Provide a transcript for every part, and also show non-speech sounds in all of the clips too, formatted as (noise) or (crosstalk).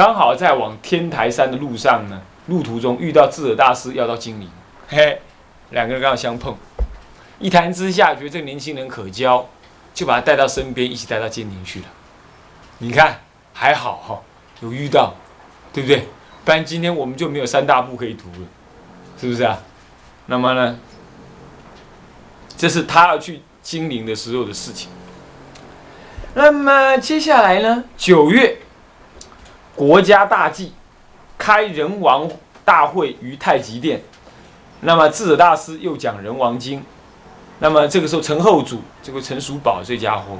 刚好在往天台山的路上呢，路途中遇到智者大师要到金陵，嘿，两个人刚好相碰，一谈之下觉得这个年轻人可交，就把他带到身边，一起带到金陵去了。你看还好哈，有遇到，对不对？不然今天我们就没有三大部可以读了，是不是啊？那么呢，这是他要去金陵的时候的事情。那么接下来呢，九月。国家大祭，开人王大会于太极殿。那么智者大师又讲人王经。那么这个时候陈后主，这个陈叔宝这家伙，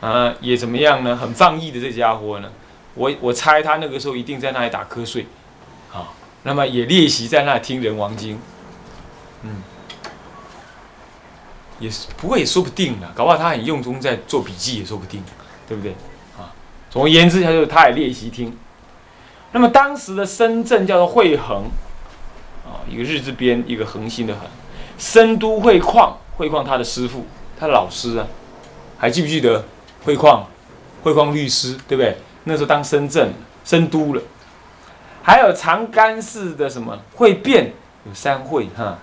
啊，也怎么样呢？很放逸的这家伙呢，我我猜他那个时候一定在那里打瞌睡，啊，那么也练习在那里听人王经。嗯，也是，不过也说不定啊，搞不好他很用功在做笔记也说不定，对不对？总而言之，他就是他也练习听。那么当时的深圳叫做惠恒，啊，一个日字边，一个恒星的恒。深都会矿，会矿他的师傅，他老师啊，还记不记得会矿？会矿律师，对不对？那时候当深圳深都了。还有长干寺的什么会变，有三会哈，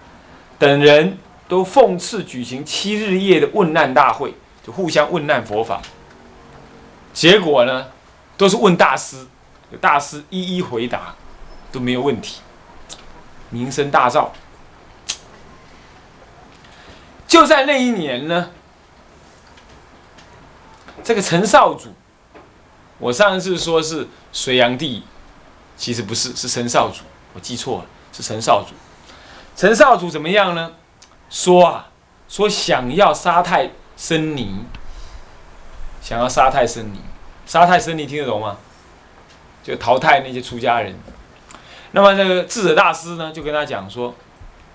等人都奉赐举行七日夜的问难大会，就互相问难佛法。结果呢，都是问大师，大师一一回答，都没有问题，名声大噪。就在那一年呢，这个陈少主，我上次说是隋炀帝，其实不是，是陈少主，我记错了，是陈少主。陈少主怎么样呢？说啊，说想要杀太僧尼。想要杀太僧尼，杀太僧尼听得懂吗？就淘汰那些出家人。那么这个智者大师呢，就跟他讲说，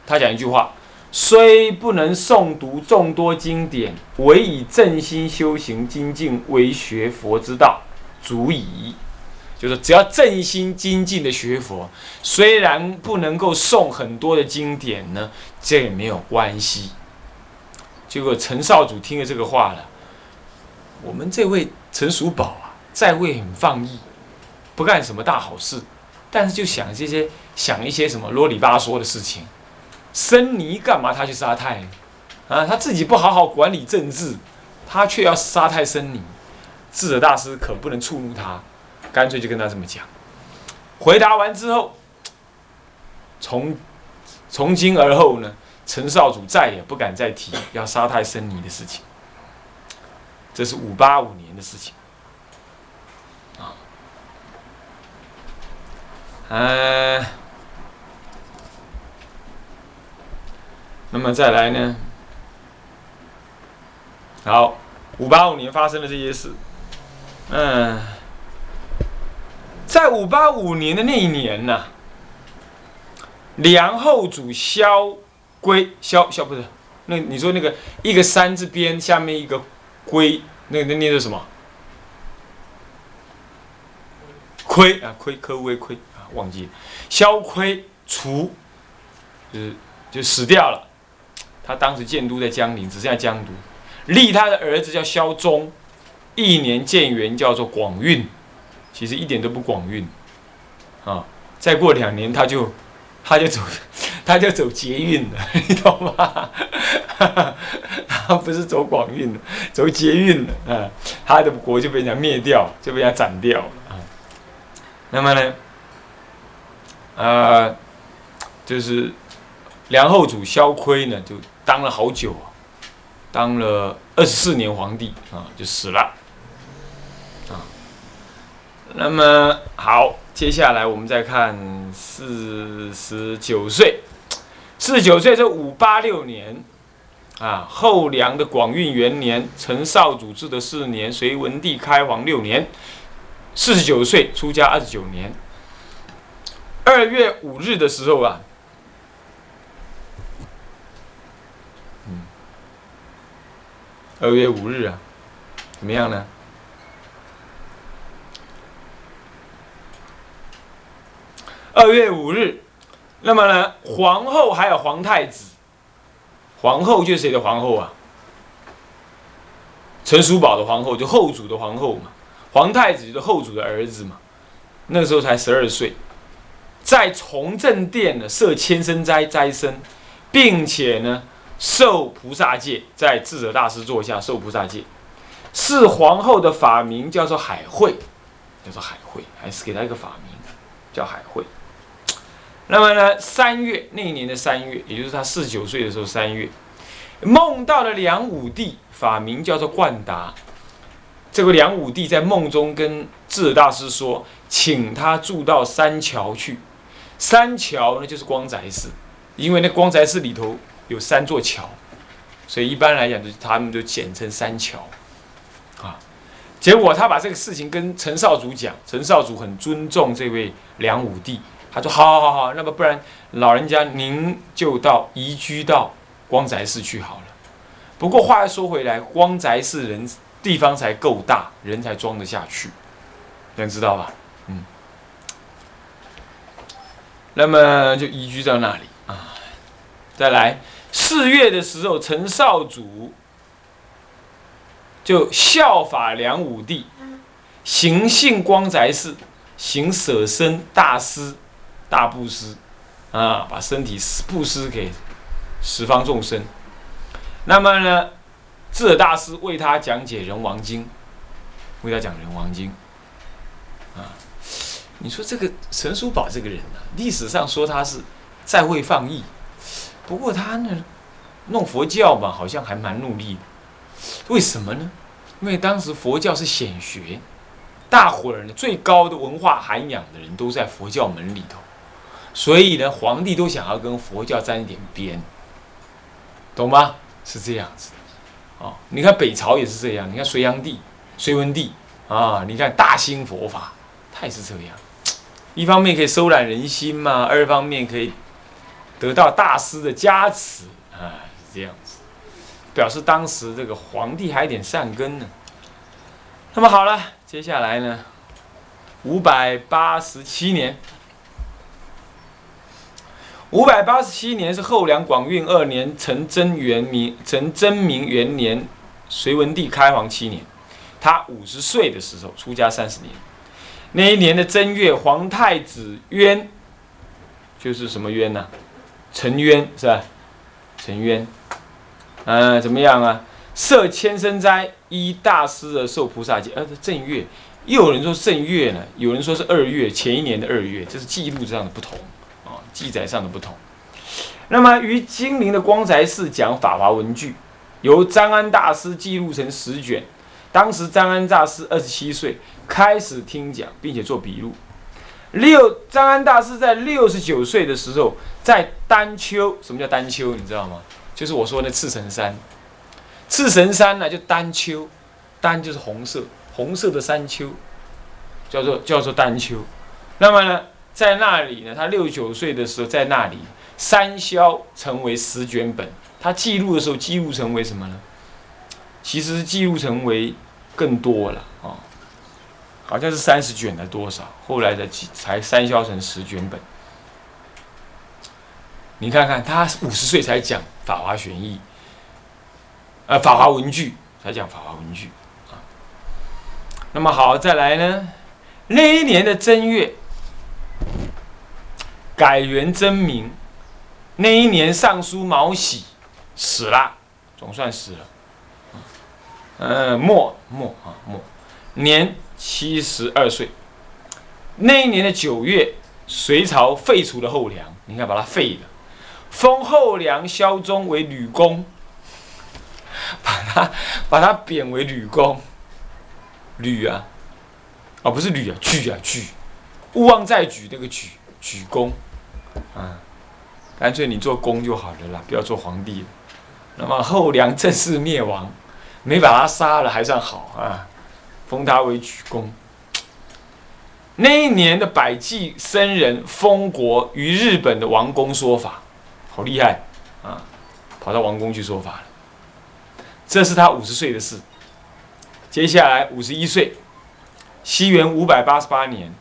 他讲一句话：虽不能诵读众多经典，唯以正心修行精进为学佛之道，足矣。就是只要正心精进的学佛，虽然不能够诵很多的经典呢，这也没有关系。结果陈少主听了这个话了。我们这位陈叔宝啊，在位很放逸，不干什么大好事，但是就想这些想一些什么啰里吧嗦的事情。僧尼干嘛他去杀太？啊，他自己不好好管理政治，他却要杀太僧尼。智者大师可不能触怒他，干脆就跟他这么讲。回答完之后，从从今而后呢，陈少主再也不敢再提要杀太僧尼的事情。这是五八五年的事情，啊，嗯，那么再来呢？好，五八五年发生的这些事，嗯，在五八五年的那一年呢，梁后主萧规萧萧不是，那你说那个一个山字边下面一个。龟，那那念是什么？亏啊，亏，科乌亏啊，忘记。萧亏除，就是就死掉了。他当时建都在江陵，只剩下江都。立他的儿子叫萧宗，一年建元叫做广运，其实一点都不广运啊。再过两年他就他就走 (laughs) 他就走捷运了，(laughs) 你懂吗？(laughs) 他不是走广运的，走捷运的啊，他的国就被人家灭掉，就被人家斩掉了啊。那么呢，呃，就是梁后主萧岿呢，就当了好久啊，当了二十四年皇帝啊，就死了啊。那么好，接下来我们再看四十九岁，四十九岁是五八六年。啊，后梁的广运元年，陈少主治的四年，隋文帝开皇六年，四十九岁出家二十九年。二月五日的时候啊，嗯，二月五日啊，怎么样呢？二月五日，那么呢，皇后还有皇太子。皇后就是谁的皇后啊？陈叔宝的皇后，就后主的皇后嘛。皇太子就是后主的儿子嘛。那时候才十二岁，在崇正殿呢设千生斋斋僧，并且呢受菩萨戒，在智者大师座下受菩萨戒，是皇后的法名叫做海慧，叫做海慧，还是给他一个法名叫海慧。那么呢，三月那一年的三月，也就是他四十九岁的时候，三月梦到了梁武帝，法名叫做冠达。这个梁武帝在梦中跟智者大师说，请他住到三桥去。三桥呢，就是光宅寺，因为那光宅寺里头有三座桥，所以一般来讲，就他们就简称三桥。啊，结果他把这个事情跟陈少主讲，陈少主很尊重这位梁武帝，他说：好好好，那么不然老人家您就到移居到光宅寺去好了。不过话又说回来，光宅寺人。地方才够大，人才装得下去，能知道吧？嗯，那么就移居到那里啊。再来四月的时候，陈少主就效法梁武帝，行信光宅寺，行舍身大师大布施啊，把身体布施给十方众生。那么呢？智者大师为他讲解《人王经》，为他讲《人王经》啊，你说这个陈叔宝这个人呢，历史上说他是在位放逸，不过他呢弄佛教嘛，好像还蛮努力的。为什么呢？因为当时佛教是显学，大伙儿呢最高的文化涵养的人都在佛教门里头，所以呢皇帝都想要跟佛教沾一点边，懂吗？是这样子的。哦，你看北朝也是这样，你看隋炀帝、隋文帝啊，你看大兴佛法，他也是这样。一方面可以收揽人心嘛，二方面可以得到大师的加持啊，是这样子，表示当时这个皇帝还有点善根呢。那么好了，接下来呢，五百八十七年。五百八十七年是后梁广运二年，陈真元明，陈真明元年，隋文帝开皇七年，他五十岁的时候出家三十年。那一年的正月，皇太子渊，就是什么渊呢？陈渊是吧？陈渊，嗯，怎么样啊？设千生斋，依大师而受菩萨戒。呃，正月，又有人说正月呢，有人说是二月，前一年的二月，这是记录上的不同。记载上的不同，那么于金陵的光宅寺讲《法华文具》，由张安大师记录成十卷。当时张安大师二十七岁，开始听讲，并且做笔录。六张安大师在六十九岁的时候，在丹丘，什么叫丹丘？你知道吗？就是我说的赤神山。赤神山呢，就丹丘，丹就是红色，红色的山丘，叫做叫做丹丘。那么呢？在那里呢，他六十九岁的时候，在那里三消成为十卷本。他记录的时候，记录成为什么呢？其实记录成为更多了啊，好像是三十卷的多少，后来的才三消成十卷本。你看看，他五十岁才讲《法华玄义》，呃，《法华文具》才讲《法华文具》啊。那么好，再来呢，那一年的正月。改元真名，那一年尚书毛喜死了，总算死了。嗯，末末啊末，年七十二岁。那一年的九月，隋朝废除了后梁，你看把它废了，封后梁萧宗为吕公，把他把他贬为吕公。吕啊，哦不是吕啊，举啊举，勿忘再举那个举举公。啊，干脆你做公就好了啦，不要做皇帝。那么后梁正式灭亡，没把他杀了还算好啊，封他为举公。那一年的百济僧人封国于日本的王宫说法，好厉害啊，跑到王宫去说法了。这是他五十岁的事。接下来五十一岁，西元五百八十八年。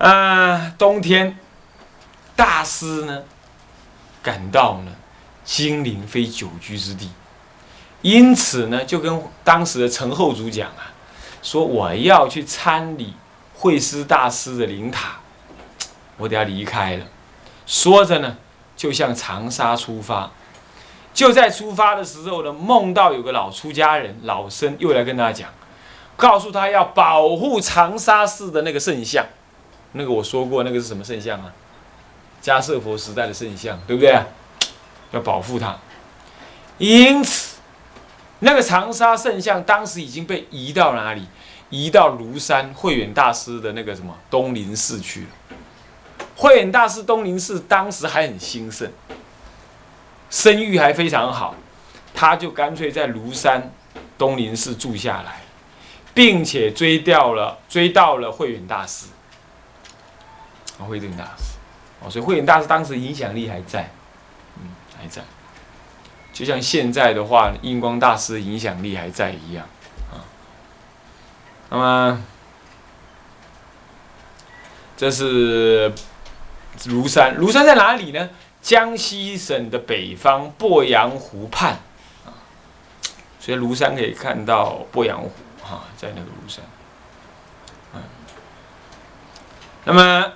啊，冬天，大师呢，感到呢，金陵非久居之地，因此呢，就跟当时的陈后主讲啊，说我要去参礼慧师大师的灵塔，我得要离开了。说着呢，就向长沙出发。就在出发的时候呢，梦到有个老出家人老僧又来跟他讲，告诉他要保护长沙寺的那个圣像。那个我说过，那个是什么圣像啊？迦摄佛时代的圣像，对不对？要保护它。因此，那个长沙圣像当时已经被移到哪里？移到庐山慧远大师的那个什么东林寺去了。慧远大师东林寺当时还很兴盛，声誉还非常好，他就干脆在庐山东林寺住下来，并且追掉了，追到了慧远大师。慧远大师，哦，所以慧远大师当时影响力还在，嗯，还在。就像现在的话，印光大师影响力还在一样，啊。那么，这是庐山。庐山在哪里呢？江西省的北方鄱阳湖畔，啊。所以庐山可以看到鄱阳湖，哈，在那个庐山。嗯。那么，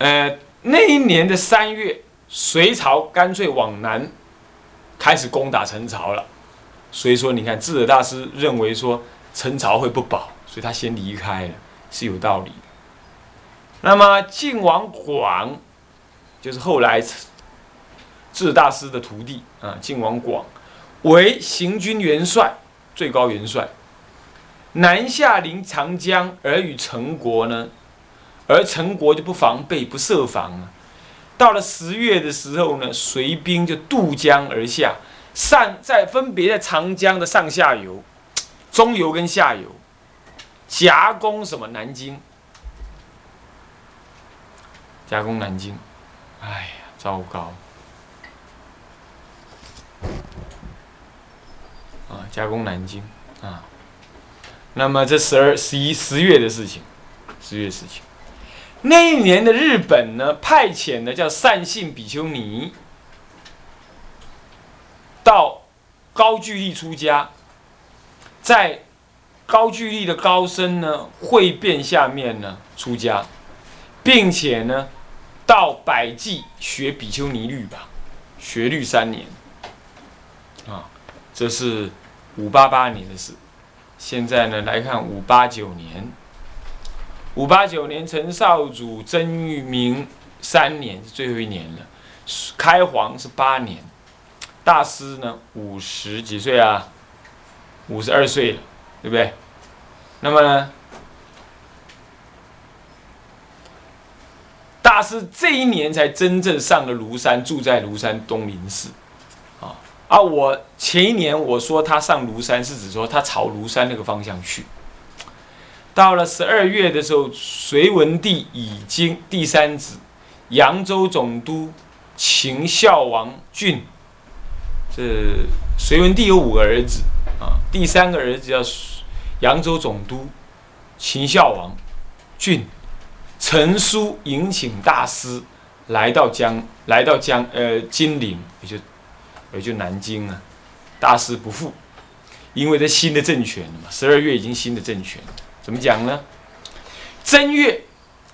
呃，那一年的三月。隋朝干脆往南开始攻打陈朝了，所以说你看智者大师认为说陈朝会不保，所以他先离开了，是有道理的。那么晋王广就是后来智者大师的徒弟啊，晋王广为行军元帅，最高元帅，南下临长江，而与陈国呢，而陈国就不防备，不设防啊。到了十月的时候呢，隋兵就渡江而下，上在分别在长江的上下游、中游跟下游夹攻什么南京，夹攻南京，哎呀，糟糕！啊，夹攻南京啊，那么这十二、十一、十月的事情，十月事情。那一年的日本呢，派遣的叫善信比丘尼到高句丽出家，在高句丽的高僧呢会变下面呢出家，并且呢到百济学比丘尼律吧，学律三年，啊，这是五八八年的事。现在呢来看五八九年。五八九年，陈少祖真明三年是最后一年了，开皇是八年，大师呢五十几岁啊，五十二岁了，对不对？那么呢，大师这一年才真正上了庐山，住在庐山东林寺，啊，啊我前一年我说他上庐山，是指说他朝庐山那个方向去。到了十二月的时候，隋文帝已经第三子，扬州总督秦孝王俊。这隋文帝有五个儿子啊，第三个儿子叫扬州总督秦孝王俊，陈书迎请大师来到江，来到江呃金陵，也就也就南京啊。大师不赴，因为这新的政权嘛，十二月已经新的政权。怎么讲呢？正月，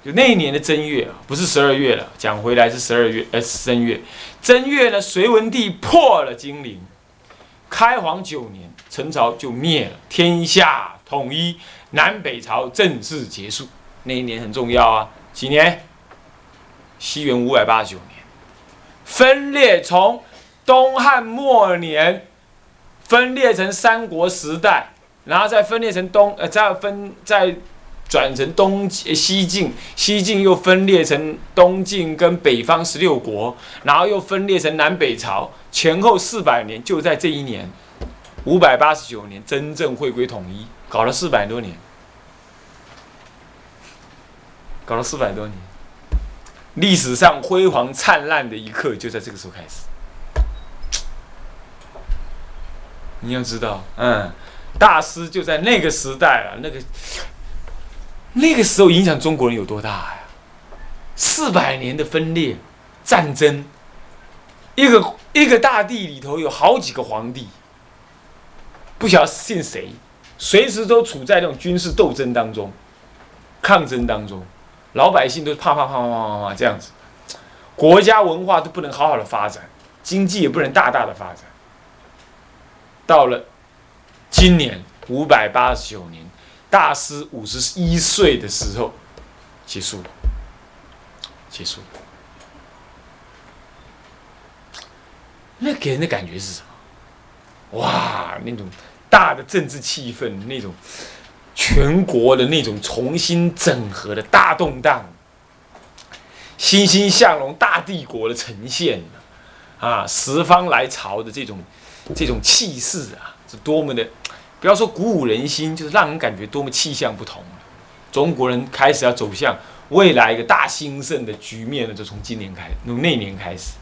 就那一年的正月啊，不是十二月了。讲回来是十二月，呃，正月。正月呢，隋文帝破了金陵，开皇九年，陈朝就灭了，天下统一，南北朝正式结束。那一年很重要啊，几年？西元五百八十九年，分裂从东汉末年分裂成三国时代。然后再分裂成东，呃，再分再转成东西晋，西晋又分裂成东晋跟北方十六国，然后又分裂成南北朝，前后四百年，就在这一年，五百八十九年真正回归统一，搞了四百多年，搞了四百多年，历史上辉煌灿烂的一刻就在这个时候开始。你要知道，嗯。大师就在那个时代了，那个那个时候影响中国人有多大呀？四百年的分裂、战争，一个一个大地里头有好几个皇帝，不晓得姓谁，随时都处在那种军事斗争当中、抗争当中，老百姓都怕怕怕怕怕怕这样子，国家文化都不能好好的发展，经济也不能大大的发展。到了今年五百八十九年，大师五十一岁的时候，结束了，结束了。那给人的感觉是什么？哇，那种大的政治气氛，那种全国的那种重新整合的大动荡，欣欣向荣大帝国的呈现啊，十方来朝的这种这种气势啊，多么的，不要说鼓舞人心，就是让人感觉多么气象不同。中国人开始要走向未来一个大兴盛的局面呢，就从今年开，从那年开始。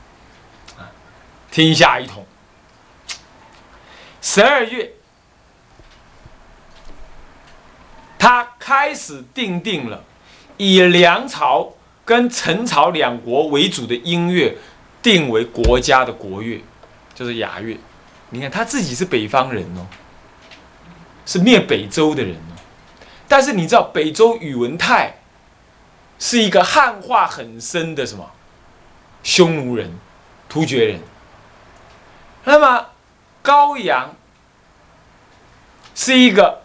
天下一统。十二月，他开始定定了以梁朝跟陈朝两国为主的音乐，定为国家的国乐，就是雅乐。你看他自己是北方人哦，是灭北周的人哦。但是你知道北周宇文泰是一个汉化很深的什么匈奴人、突厥人。那么，高阳是一个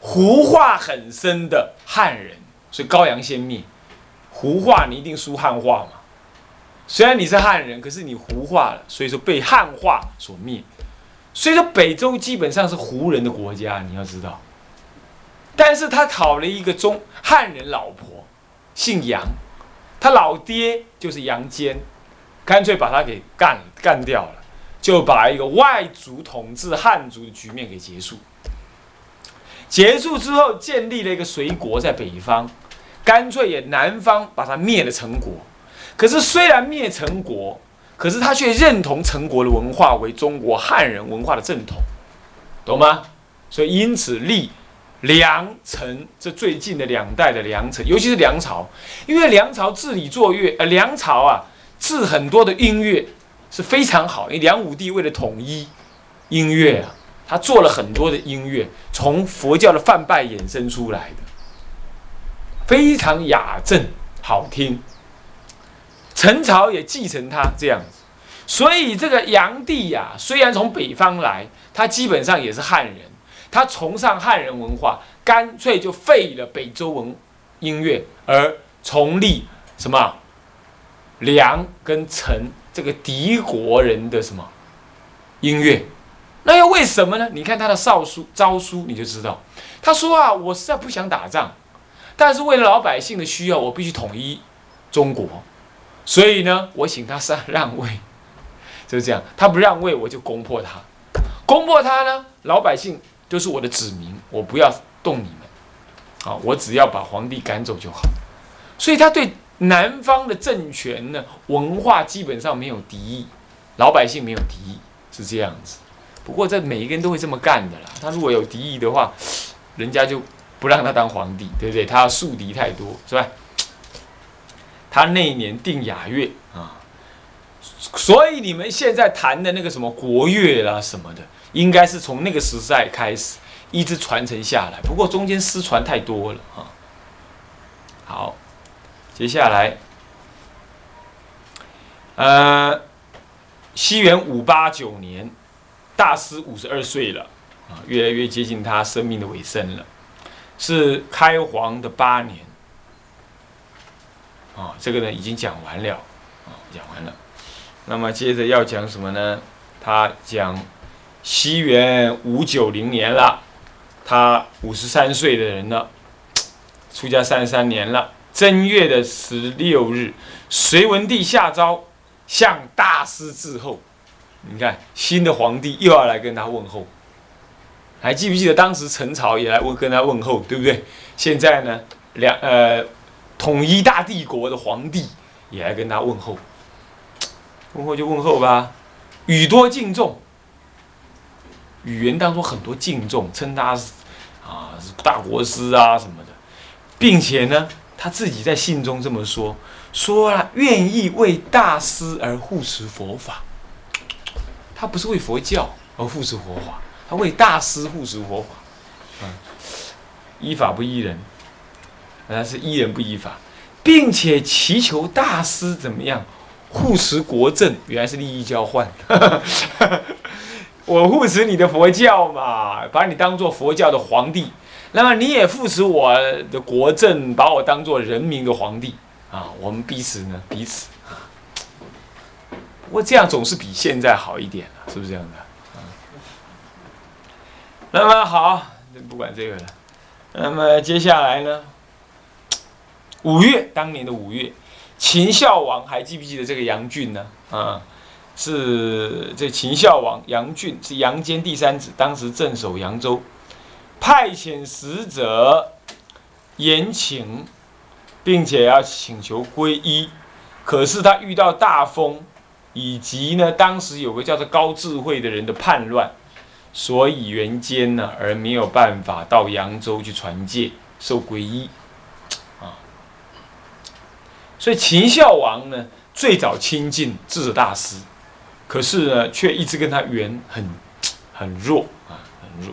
胡化很深的汉人，所以高阳先灭。胡化你一定输汉化嘛？虽然你是汉人，可是你胡化了，所以说被汉化所灭。所以说北周基本上是胡人的国家，你要知道。但是他讨了一个中汉人老婆，姓杨，他老爹就是杨坚，干脆把他给干干掉了。就把一个外族统治汉族的局面给结束。结束之后，建立了一个隋国在北方，干脆也南方把它灭了成国。可是虽然灭成国，可是他却认同陈国的文化为中国汉人文化的正统，懂吗？所以因此立梁陈这最近的两代的梁陈，尤其是梁朝，因为梁朝治理作乐，呃，梁朝啊治很多的音乐。是非常好，因为梁武帝为了统一音乐啊，他做了很多的音乐，从佛教的梵拜衍生出来的，非常雅正好听。陈朝也继承他这样子，所以这个杨帝呀，虽然从北方来，他基本上也是汉人，他崇尚汉人文化，干脆就废了北周文音乐，而重立什么梁跟陈。这个敌国人的什么音乐？那又为什么呢？你看他的诏书诏书，你就知道。他说啊，我实在不想打仗，但是为了老百姓的需要，我必须统一中国。所以呢，我请他上让位，(laughs) 就是这样。他不让位，我就攻破他。攻破他呢，老百姓就是我的子民，我不要动你们。啊，我只要把皇帝赶走就好。所以他对。南方的政权呢，文化基本上没有敌意，老百姓没有敌意，是这样子。不过这每一个人都会这么干的啦。他如果有敌意的话，人家就不让他当皇帝，对不对？他要树敌太多，是吧？他那一年定雅乐啊，所以你们现在谈的那个什么国乐啦什么的，应该是从那个时代开始一直传承下来。不过中间失传太多了啊。好。接下来，呃，西元五八九年，大师五十二岁了，啊，越来越接近他生命的尾声了，是开皇的八年，啊，这个呢已经讲完了，啊，讲完了，那么接着要讲什么呢？他讲西元五九零年了，他五十三岁的人了，出家三十三年了。正月的十六日，隋文帝下诏向大师致候。你看，新的皇帝又要来跟他问候。还记不记得当时陈朝也来问跟他问候，对不对？现在呢，两呃统一大帝国的皇帝也来跟他问候。问候就问候吧，语多敬重，语言当中很多敬重，称他是啊是大国师啊什么的，并且呢。他自己在信中这么说：“说啊愿意为大师而护持佛法。他不是为佛教而护持佛法，他为大师护持佛法。嗯，依法不依人，他是依人不依法，并且祈求大师怎么样护持国政，原来是利益交换。(laughs) 我护持你的佛教嘛，把你当做佛教的皇帝，那么你也护持我的国政，把我当做人民的皇帝啊。我们彼此呢，彼此啊。不过这样总是比现在好一点了，是不是这样的？啊。那么好，不管这个了。那么接下来呢？五月，当年的五月，秦孝王还记不记得这个杨俊呢？啊。是这秦孝王杨俊是杨坚第三子，当时镇守扬州，派遣使者言请，并且要请求皈依，可是他遇到大风，以及呢当时有个叫做高智慧的人的叛乱，所以袁坚呢而没有办法到扬州去传戒受皈依，所以秦孝王呢最早亲近智者大师。可是呢，却一直跟他缘很 (tsk) 很弱啊，很弱。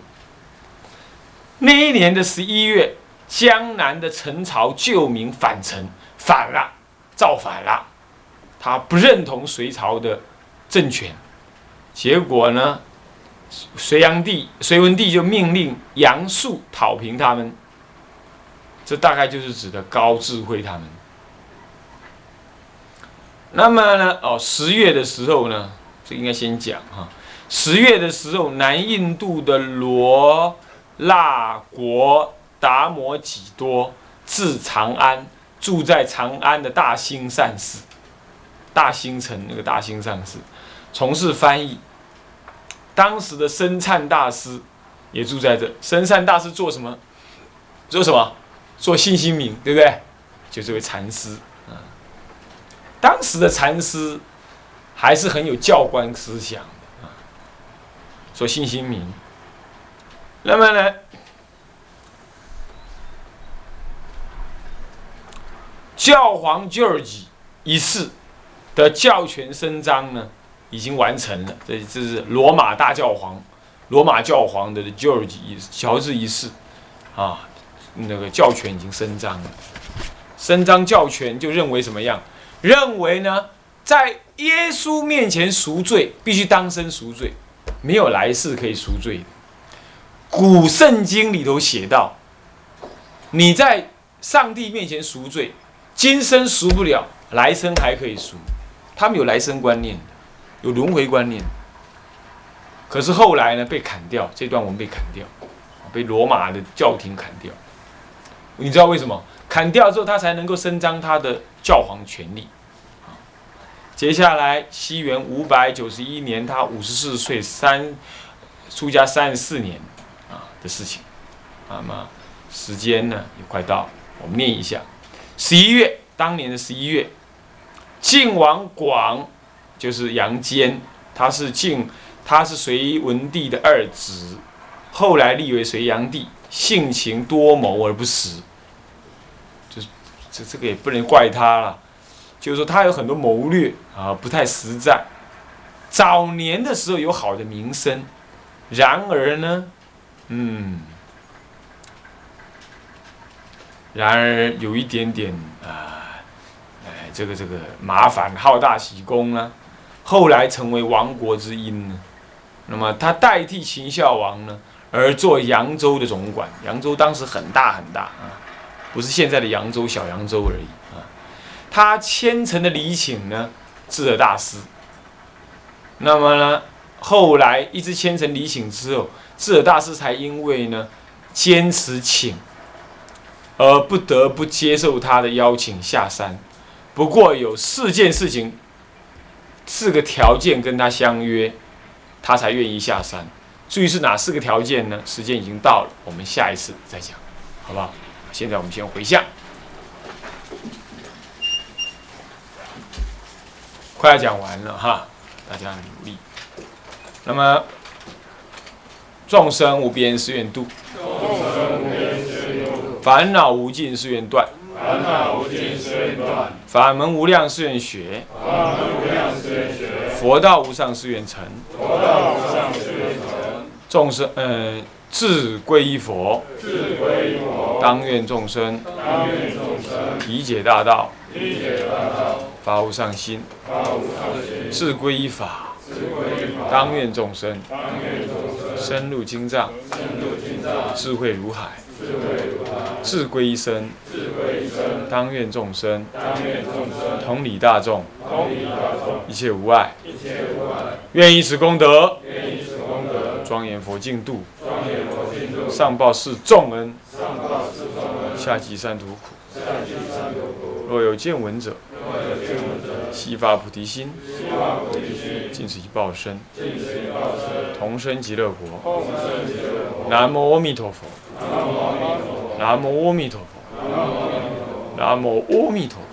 那一年的十一月，江南的陈朝旧民反陈，反了，造反了。他不认同隋朝的政权，结果呢，隋炀帝、隋文帝就命令杨素讨平他们。这大概就是指的高智慧他们。那么呢，哦，十月的时候呢。这应该先讲哈。十月的时候，南印度的罗腊国达摩几多至长安，住在长安的大兴善寺，大兴城那个大兴善寺，从事翻译。当时的生灿大师也住在这。生灿大师做什么？做什么？做信心名，对不对？就这位禅师。当时的禅师。还是很有教官思想的啊，说信心明。那么呢，教皇 George 一世的教权伸张呢，已经完成了。这这是罗马大教皇，罗马教皇的 George 一乔治一世啊，那个教权已经伸张了。伸张教权就认为什么样？认为呢，在耶稣面前赎罪，必须当生赎罪，没有来世可以赎罪。古圣经里头写道：你在上帝面前赎罪，今生赎不了，来生还可以赎。他们有来生观念有轮回观念。可是后来呢，被砍掉，这段我们被砍掉，被罗马的教廷砍掉。你知道为什么？砍掉之后，他才能够伸张他的教皇权力。接下来，西元五百九十一年，他五十四岁，三出家三十四年啊的事情。那么时间呢也快到，我们念一下：十一月，当年的十一月，晋王广就是杨坚，他是晋，他是隋文帝的二子，后来立为隋炀帝，性情多谋而不实，就是这这个也不能怪他了。就是说，他有很多谋略啊，不太实在。早年的时候有好的名声，然而呢，嗯，然而有一点点啊，哎，这个这个麻烦，好大喜功啊。后来成为亡国之因呢。那么他代替秦孝王呢，而做扬州的总管。扬州当时很大很大啊，不是现在的扬州小扬州而已啊。他虔诚的礼请呢，智者大师。那么呢，后来一直虔诚礼请之后，智者大师才因为呢坚持请，而不得不接受他的邀请下山。不过有四件事情，四个条件跟他相约，他才愿意下山。至于是哪四个条件呢？时间已经到了，我们下一次再讲，好不好？现在我们先回向。快要讲完了哈，大家努力。那么，众生无边誓愿度，烦恼无尽誓愿断，烦恼无尽誓愿断，法门无量誓愿学，法门无量誓愿学，佛道无上誓愿成，佛道无上誓愿成。众生，嗯，自归依佛，自归依佛。当愿众生。当愿众生。理解大道，理解大道，发无上心，发无上心，自归依法，当愿众生深入经藏，智慧如海，智归一生，当愿众生同理大众，一切无碍。愿以此功德，庄严佛净土，上报四重恩，下济三途苦。若有见闻者，悉发菩提心，尽此一报身，同生极乐国。共生极乐国。南无阿弥陀佛。南无阿弥陀佛。南无阿弥陀佛。